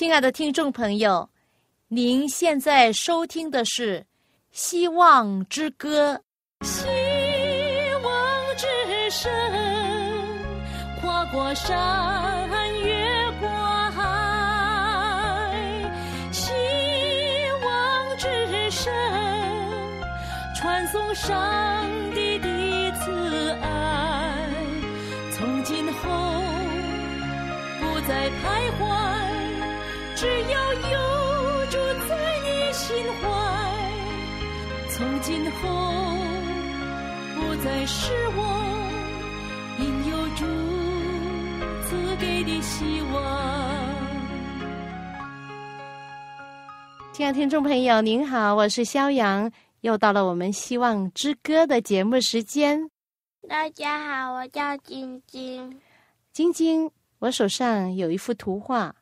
亲爱的听众朋友，您现在收听的是《希望之歌》。希望之声，跨过山，越过海。希望之声，传送上帝的慈爱。只要有住在你心怀，从今后不再是我，因有主赐给的希望。亲爱的听众朋友，您好，我是肖阳，又到了我们《希望之歌》的节目时间。大家好，我叫晶晶。晶晶，我手上有一幅图画。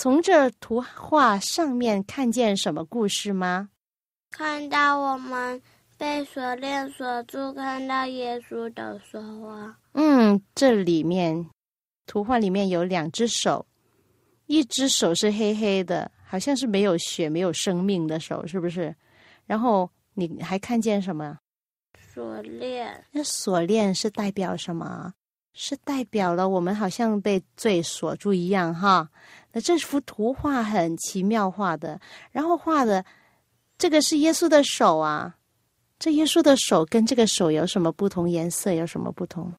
从这图画上面看见什么故事吗？看到我们被锁链锁住，看到耶稣的说话。嗯，这里面图画里面有两只手，一只手是黑黑的，好像是没有血、没有生命的手，是不是？然后你还看见什么？锁链。那锁链是代表什么？是代表了我们好像被罪锁住一样，哈。那这幅图画很奇妙画的，然后画的这个是耶稣的手啊。这耶稣的手跟这个手有什么不同？颜色有什么不同？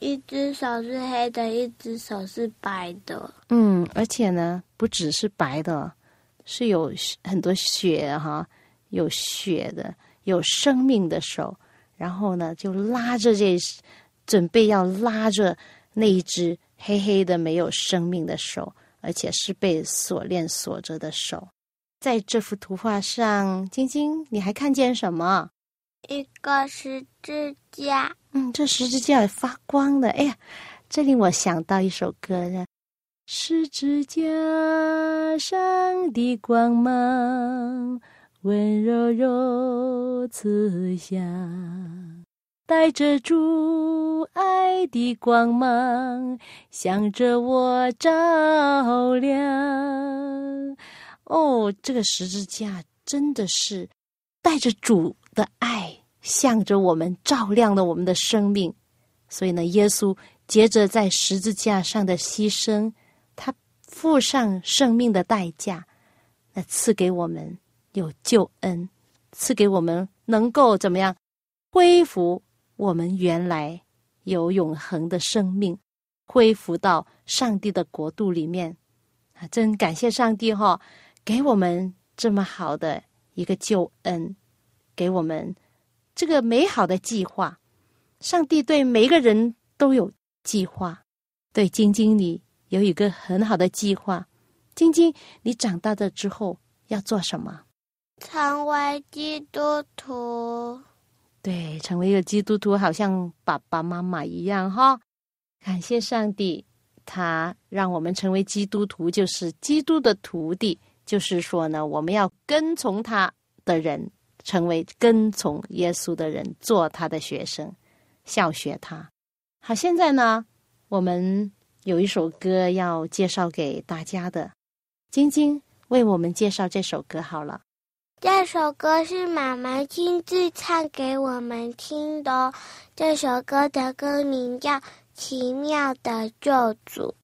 一只手是黑的，一只手是白的。嗯，而且呢，不只是白的，是有很多血哈，有血的，有生命的手。然后呢，就拉着这。准备要拉着那一只黑黑的没有生命的手，而且是被锁链锁着的手，在这幅图画上，晶晶，你还看见什么？一个十字架。嗯，这十字架发光的。哎呀，这令我想到一首歌呢，十字架上的光芒，温柔柔慈祥。带着主爱的光芒，向着我照亮。哦，这个十字架真的是带着主的爱，向着我们照亮了我们的生命。所以呢，耶稣接着在十字架上的牺牲，他付上生命的代价，那赐给我们有救恩，赐给我们能够怎么样恢复。我们原来有永恒的生命，恢复到上帝的国度里面啊！真感谢上帝哈，给我们这么好的一个救恩，给我们这个美好的计划。上帝对每一个人都有计划，对晶晶你有一个很好的计划。晶晶，你长大了之后要做什么？成为基督徒。对，成为一个基督徒，好像爸爸妈妈一样哈。感谢上帝，他让我们成为基督徒，就是基督的徒弟。就是说呢，我们要跟从他的人，成为跟从耶稣的人，做他的学生，效学他。好，现在呢，我们有一首歌要介绍给大家的，晶晶为我们介绍这首歌好了。这首歌是妈妈亲自唱给我们听的。这首歌的歌名叫《奇妙的救主》。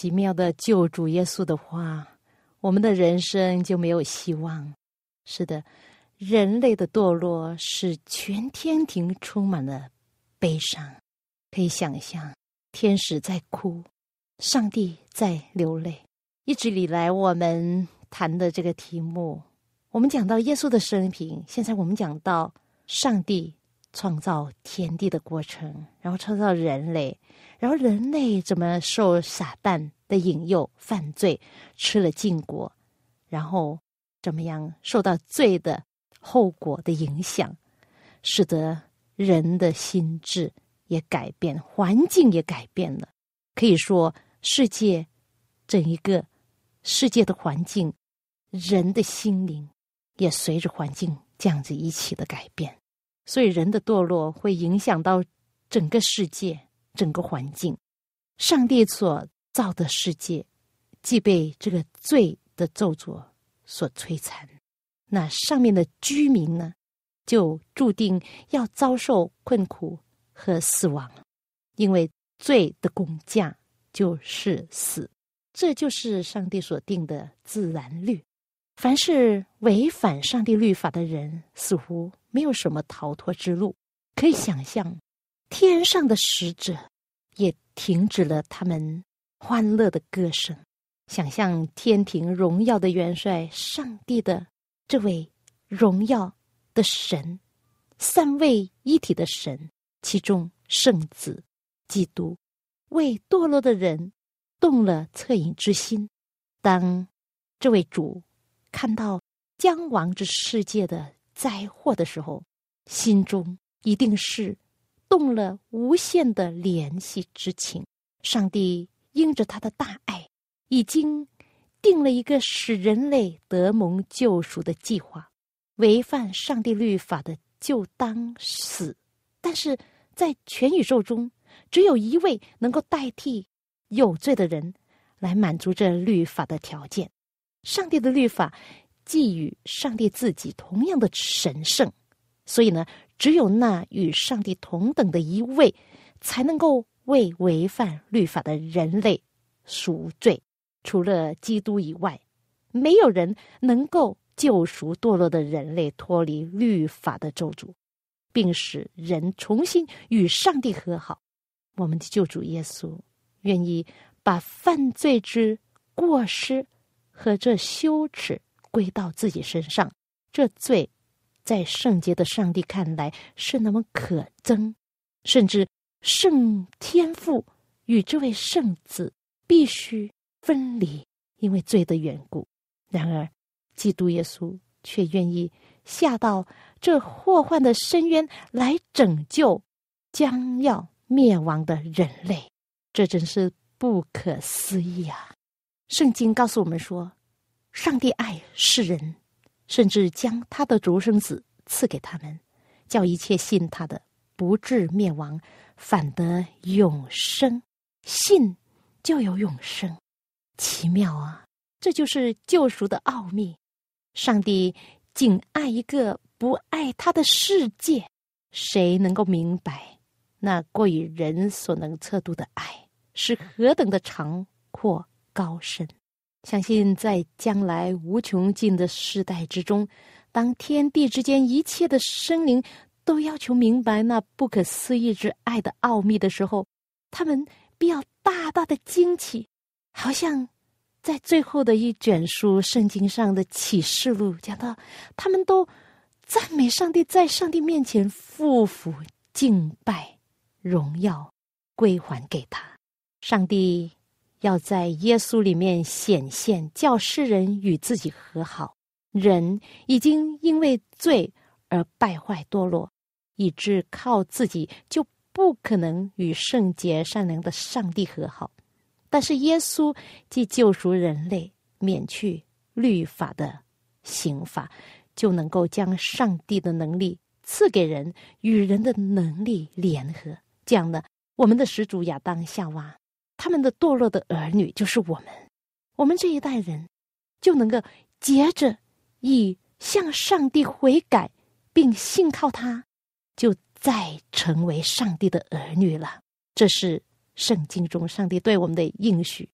奇妙的救主耶稣的话，我们的人生就没有希望。是的，人类的堕落使全天庭充满了悲伤。可以想象，天使在哭，上帝在流泪。一直以来，我们谈的这个题目，我们讲到耶稣的生平，现在我们讲到上帝创造天地的过程，然后创造人类。然后人类怎么受撒旦的引诱犯罪，吃了禁果，然后怎么样受到罪的后果的影响，使得人的心智也改变，环境也改变了。可以说，世界整一个世界的环境，人的心灵也随着环境这样子一起的改变。所以，人的堕落会影响到整个世界。整个环境，上帝所造的世界，既被这个罪的咒诅所摧残，那上面的居民呢，就注定要遭受困苦和死亡，因为罪的工价就是死，这就是上帝所定的自然律。凡是违反上帝律法的人，似乎没有什么逃脱之路。可以想象。天上的使者也停止了他们欢乐的歌声。想象天庭荣耀的元帅上帝的这位荣耀的神，三位一体的神，其中圣子基督为堕落的人动了恻隐之心。当这位主看到将亡之世界的灾祸的时候，心中一定是。动了无限的怜惜之情，上帝因着他的大爱，已经定了一个使人类得蒙救赎的计划。违反上帝律法的就当死，但是在全宇宙中，只有一位能够代替有罪的人来满足这律法的条件。上帝的律法既与上帝自己同样的神圣，所以呢。只有那与上帝同等的一位，才能够为违反律法的人类赎罪。除了基督以外，没有人能够救赎堕落的人类脱离律法的咒诅，并使人重新与上帝和好。我们的救主耶稣愿意把犯罪之过失和这羞耻归到自己身上，这罪。在圣洁的上帝看来是那么可憎，甚至圣天父与这位圣子必须分离，因为罪的缘故。然而，基督耶稣却愿意下到这祸患的深渊来拯救将要灭亡的人类，这真是不可思议啊！圣经告诉我们说，上帝爱世人，甚至将他的独生子赐给他们，叫一切信他的不至灭亡，反得永生。信就有永生，奇妙啊！这就是救赎的奥秘。上帝仅爱一个不爱他的世界，谁能够明白那过于人所能测度的爱是何等的长阔高深？相信在将来无穷尽的世代之中，当天地之间一切的生灵都要求明白那不可思议之爱的奥秘的时候，他们必要大大的惊奇，好像。在最后的一卷书圣经上的启示录讲到，他们都赞美上帝，在上帝面前俯伏敬拜，荣耀归还给他。上帝要在耶稣里面显现，叫世人与自己和好。人已经因为罪而败坏堕落，以致靠自己就不可能与圣洁善良的上帝和好。但是耶稣既救赎人类，免去律法的刑罚，就能够将上帝的能力赐给人，与人的能力联合。这样的，我们的始祖亚当、夏娃，他们的堕落的儿女就是我们。我们这一代人，就能够接着以向上帝悔改，并信靠他，就再成为上帝的儿女了。这是。圣经中，上帝对我们的应许，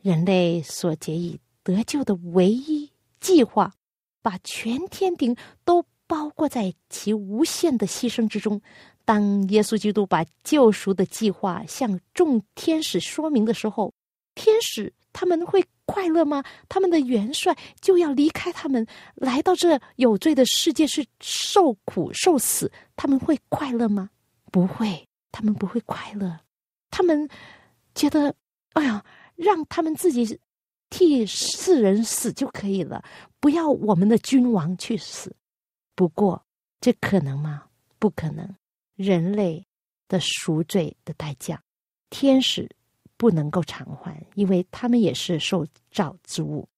人类所结以得救的唯一计划，把全天庭都包括在其无限的牺牲之中。当耶稣基督把救赎的计划向众天使说明的时候，天使他们会快乐吗？他们的元帅就要离开他们，来到这有罪的世界，是受苦受死，他们会快乐吗？不会，他们不会快乐。他们觉得，哎呀，让他们自己替世人死就可以了，不要我们的君王去死。不过，这可能吗？不可能。人类的赎罪的代价，天使不能够偿还，因为他们也是受造之物。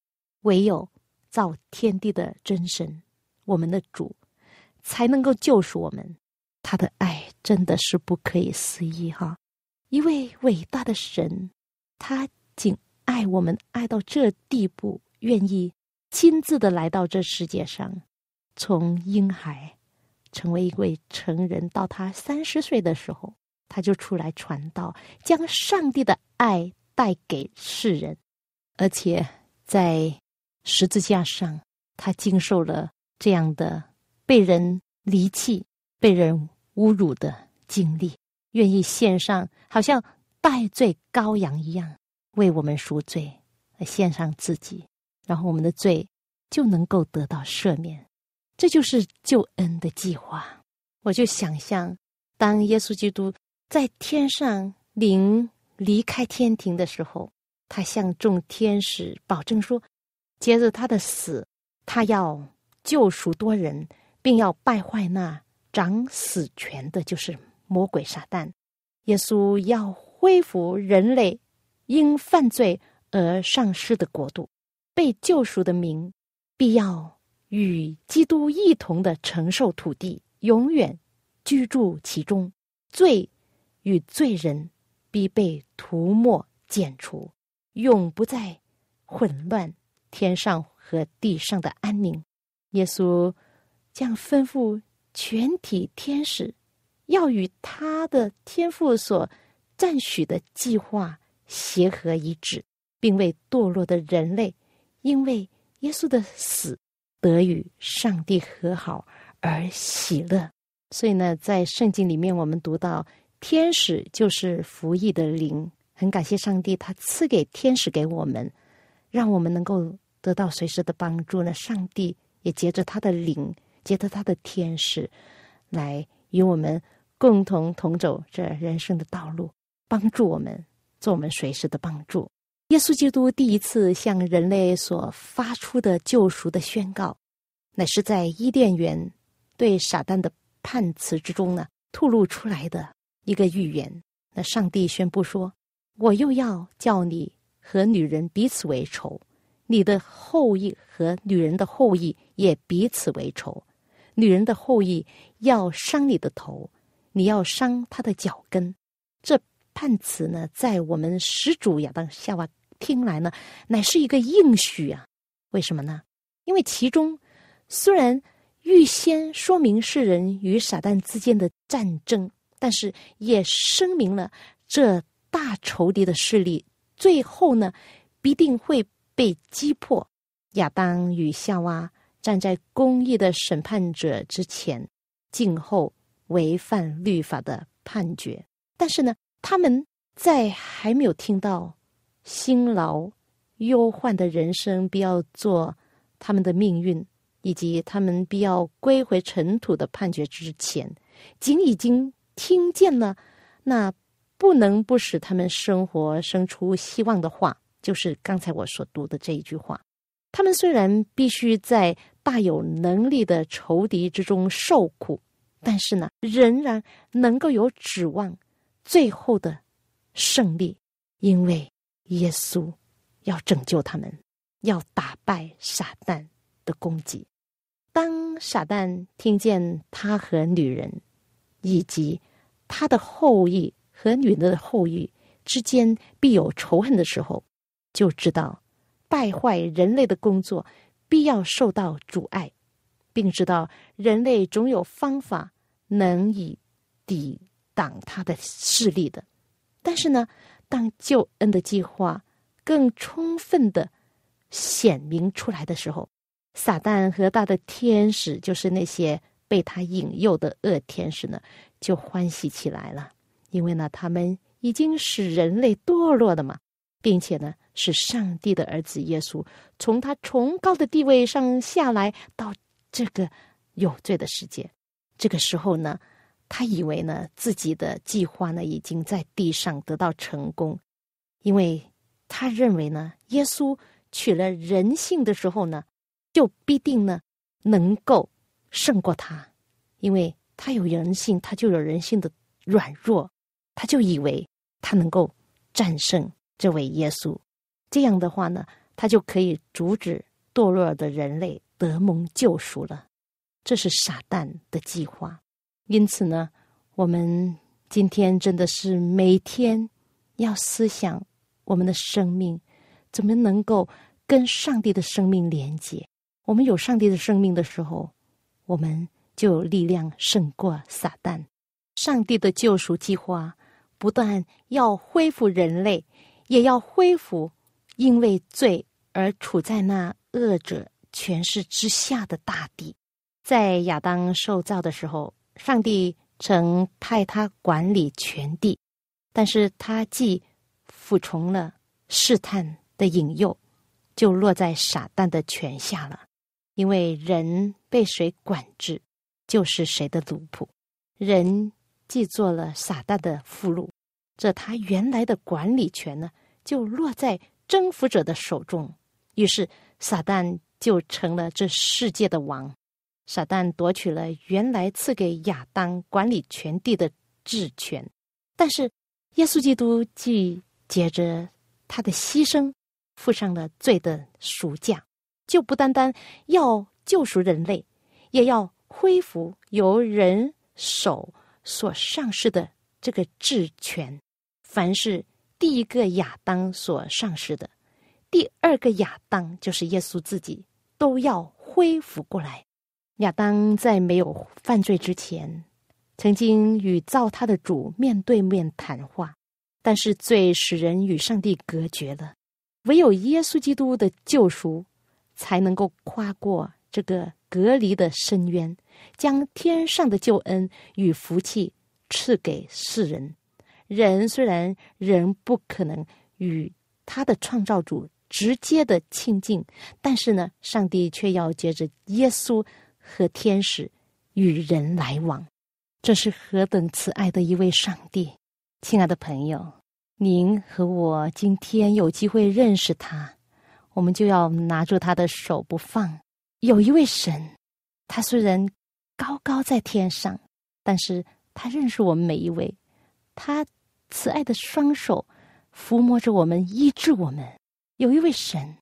唯有造天地的真神，我们的主，才能够救赎我们。他的爱真的是不可以思议，哈。一位伟大的神，他仅爱我们爱到这地步，愿意亲自的来到这世界上，从婴孩成为一位成人，到他三十岁的时候，他就出来传道，将上帝的爱带给世人，而且在十字架上，他经受了这样的被人离弃、被人侮辱的经历。愿意献上，好像代罪羔羊一样，为我们赎罪，献上自己，然后我们的罪就能够得到赦免。这就是救恩的计划。我就想象，当耶稣基督在天上临离开天庭的时候，他向众天使保证说：，接着他的死，他要救赎多人，并要败坏那掌死权的，就是。魔鬼撒旦，耶稣要恢复人类因犯罪而丧失的国度，被救赎的民必要与基督一同的承受土地，永远居住其中。罪与罪人必被涂抹剪除，永不再混乱天上和地上的安宁。耶稣将吩咐全体天使。要与他的天赋所赞许的计划协和一致，并为堕落的人类，因为耶稣的死得与上帝和好而喜乐。所以呢，在圣经里面，我们读到天使就是服役的灵，很感谢上帝，他赐给天使给我们，让我们能够得到随时的帮助呢。上帝也借着他的灵，借着他的天使来与我们。共同同走这人生的道路，帮助我们，做我们随时的帮助。耶稣基督第一次向人类所发出的救赎的宣告，乃是在伊甸园对撒旦的判词之中呢，吐露出来的一个预言。那上帝宣布说：“我又要叫你和女人彼此为仇，你的后裔和女人的后裔也彼此为仇。女人的后裔要伤你的头，你要伤他的脚跟。”这判词呢，在我们始祖亚当夏娃听来呢，乃是一个应许啊。为什么呢？因为其中虽然预先说明世人与撒旦之间的战争。但是也声明了，这大仇敌的势力最后呢，必定会被击破。亚当与夏娃站在公义的审判者之前，静候违反律法的判决。但是呢，他们在还没有听到辛劳忧患的人生必要做他们的命运，以及他们必要归回尘土的判决之前，仅已经。听见了，那不能不使他们生活生出希望的话，就是刚才我所读的这一句话。他们虽然必须在大有能力的仇敌之中受苦，但是呢，仍然能够有指望最后的胜利，因为耶稣要拯救他们，要打败撒旦的攻击。当撒旦听见他和女人以及他的后裔和女人的后裔之间必有仇恨的时候，就知道败坏人类的工作必要受到阻碍，并知道人类总有方法能以抵挡他的势力的。但是呢，当救恩的计划更充分的显明出来的时候，撒旦和他的天使，就是那些被他引诱的恶天使呢？就欢喜起来了，因为呢，他们已经使人类堕落了嘛，并且呢，是上帝的儿子耶稣从他崇高的地位上下来到这个有罪的世界。这个时候呢，他以为呢，自己的计划呢已经在地上得到成功，因为他认为呢，耶稣取了人性的时候呢，就必定呢能够胜过他，因为。他有人性，他就有人性的软弱，他就以为他能够战胜这位耶稣。这样的话呢，他就可以阻止堕落的人类得蒙救赎了。这是撒旦的计划。因此呢，我们今天真的是每天要思想我们的生命怎么能够跟上帝的生命连接。我们有上帝的生命的时候，我们。就有力量胜过撒旦。上帝的救赎计划不但要恢复人类，也要恢复因为罪而处在那恶者权势之下的大地。在亚当受造的时候，上帝曾派他管理全地，但是他既服从了试探的引诱，就落在撒旦的权下了。因为人被谁管制？就是谁的奴仆，人既做了撒旦的俘虏，这他原来的管理权呢，就落在征服者的手中。于是撒旦就成了这世界的王。撒旦夺取了原来赐给亚当管理全地的治权，但是耶稣基督既借着他的牺牲，付上了罪的赎价，就不单单要救赎人类，也要。恢复由人手所丧失的这个治权，凡是第一个亚当所丧失的，第二个亚当就是耶稣自己，都要恢复过来。亚当在没有犯罪之前，曾经与造他的主面对面谈话，但是罪使人与上帝隔绝了，唯有耶稣基督的救赎，才能够跨过这个。隔离的深渊，将天上的救恩与福气赐给世人。人虽然人不可能与他的创造主直接的亲近，但是呢，上帝却要借着耶稣和天使与人来往。这是何等慈爱的一位上帝！亲爱的朋友，您和我今天有机会认识他，我们就要拿住他的手不放。有一位神，他虽然高高在天上，但是他认识我们每一位，他慈爱的双手抚摸着我们，医治我们。有一位神，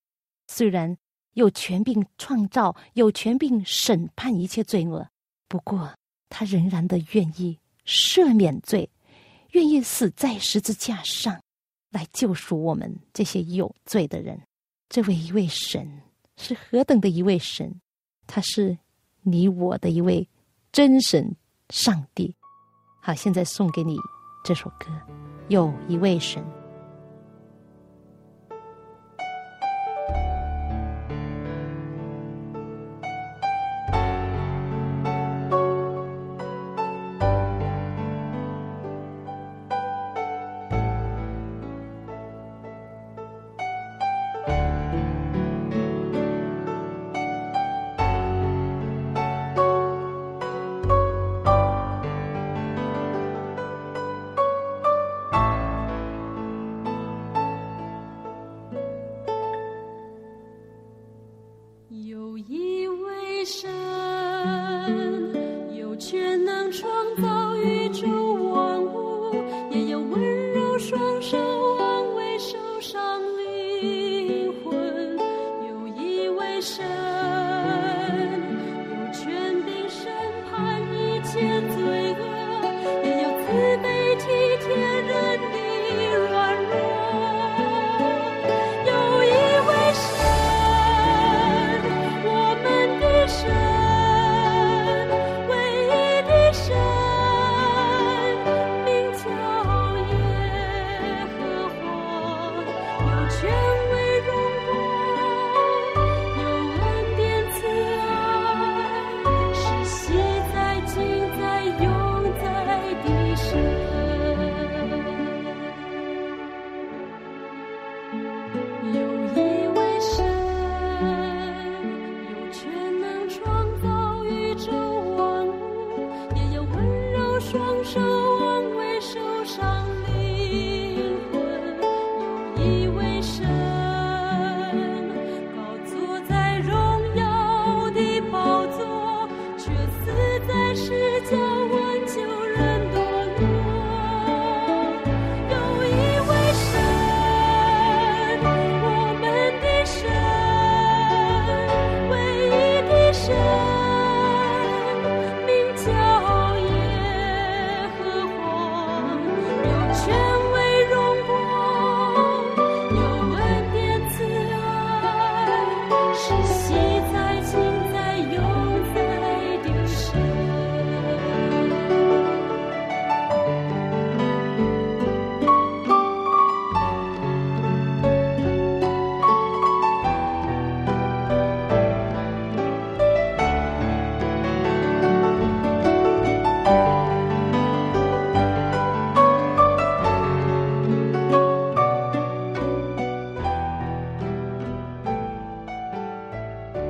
虽然有权柄创造，有权柄审判一切罪恶，不过他仍然的愿意赦免罪。愿意死在十字架上，来救赎我们这些有罪的人。这位一位神是何等的一位神？他是你我的一位真神上帝。好，现在送给你这首歌，《有一位神》。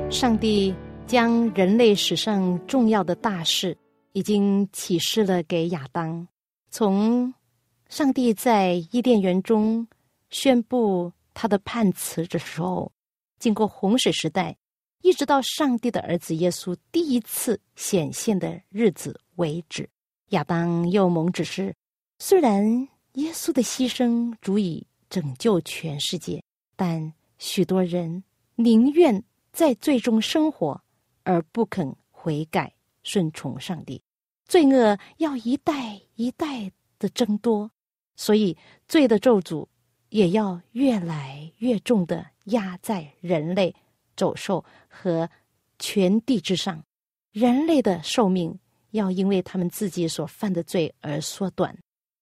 上帝将人类史上重要的大事，已经启示了给亚当。从上帝在伊甸园中宣布他的判词的时候，经过洪水时代，一直到上帝的儿子耶稣第一次显现的日子为止，亚当又蒙指示：虽然耶稣的牺牲足以拯救全世界，但许多人宁愿。在最终生活，而不肯悔改顺从上帝，罪恶要一代一代的增多，所以罪的咒诅也要越来越重的压在人类、走兽和全地之上。人类的寿命要因为他们自己所犯的罪而缩短，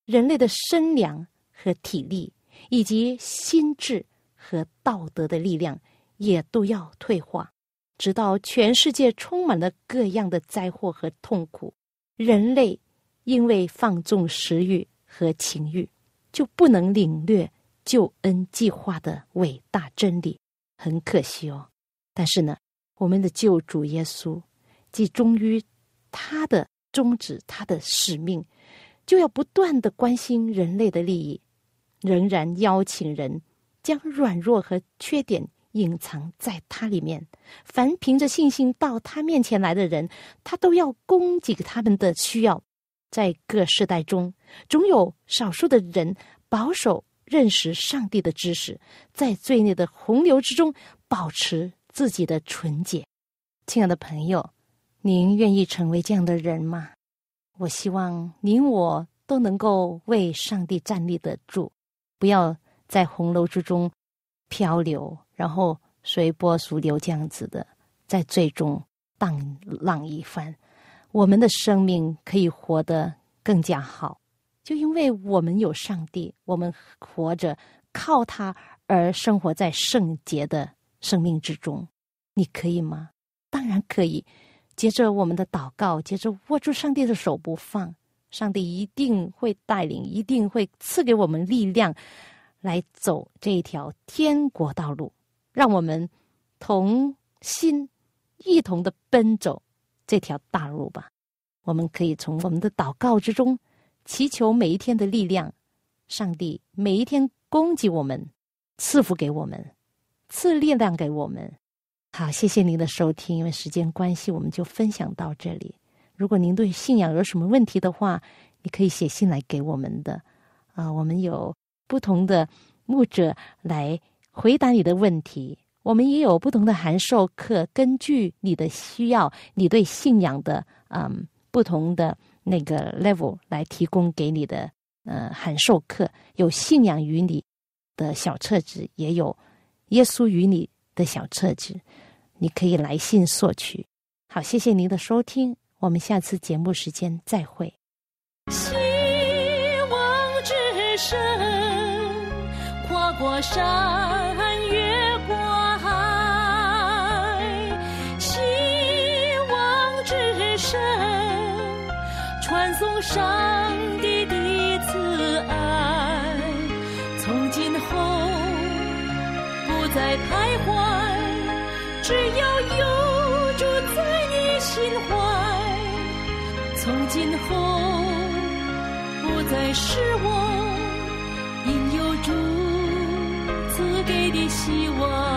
人类的身量和体力，以及心智和道德的力量。也都要退化，直到全世界充满了各样的灾祸和痛苦。人类因为放纵食欲和情欲，就不能领略救恩计划的伟大真理。很可惜哦。但是呢，我们的救主耶稣既忠于他的宗旨他的使命，就要不断的关心人类的利益，仍然邀请人将软弱和缺点隐藏在他里面。凡凭着信心到他面前来的人，他都要供给他们的需要。在各世代中，总有少数的人保守认识上帝的知识，在罪孽的洪流之中保持自己的纯洁。亲爱的朋友，您愿意成为这样的人吗？我希望您我都能够为上帝站立得住，不要在洪流之中漂流，然后随波逐流这样子的，在最终荡浪一番。我们的生命可以活得更加好，就因为我们有上帝，我们活着靠他而生活在圣洁的生命之中。你可以吗？当然可以。接着我们的祷告，接着握住上帝的手不放，上帝一定会带领，一定会赐给我们力量，来走这一条天国道路，让我们同心一同的奔走。这条大路吧，我们可以从我们的祷告之中祈求每一天的力量，上帝每一天供给我们，赐福给我们，赐力量给我们。好，谢谢您的收听。因为时间关系，我们就分享到这里。如果您对信仰有什么问题的话，你可以写信来给我们的。啊，我们有不同的牧者来回答你的问题。我们也有不同的函授课，根据你的需要，你对信仰的嗯不同的那个 level 来提供给你的呃函授课，有信仰与你的小册子，也有耶稣与你的小册子，你可以来信索取。好，谢谢您的收听，我们下次节目时间再会。希望之声，过山越。传送上帝的慈爱，从今后不再徘徊，只要有主在你心。怀。从今后不再失望，希望。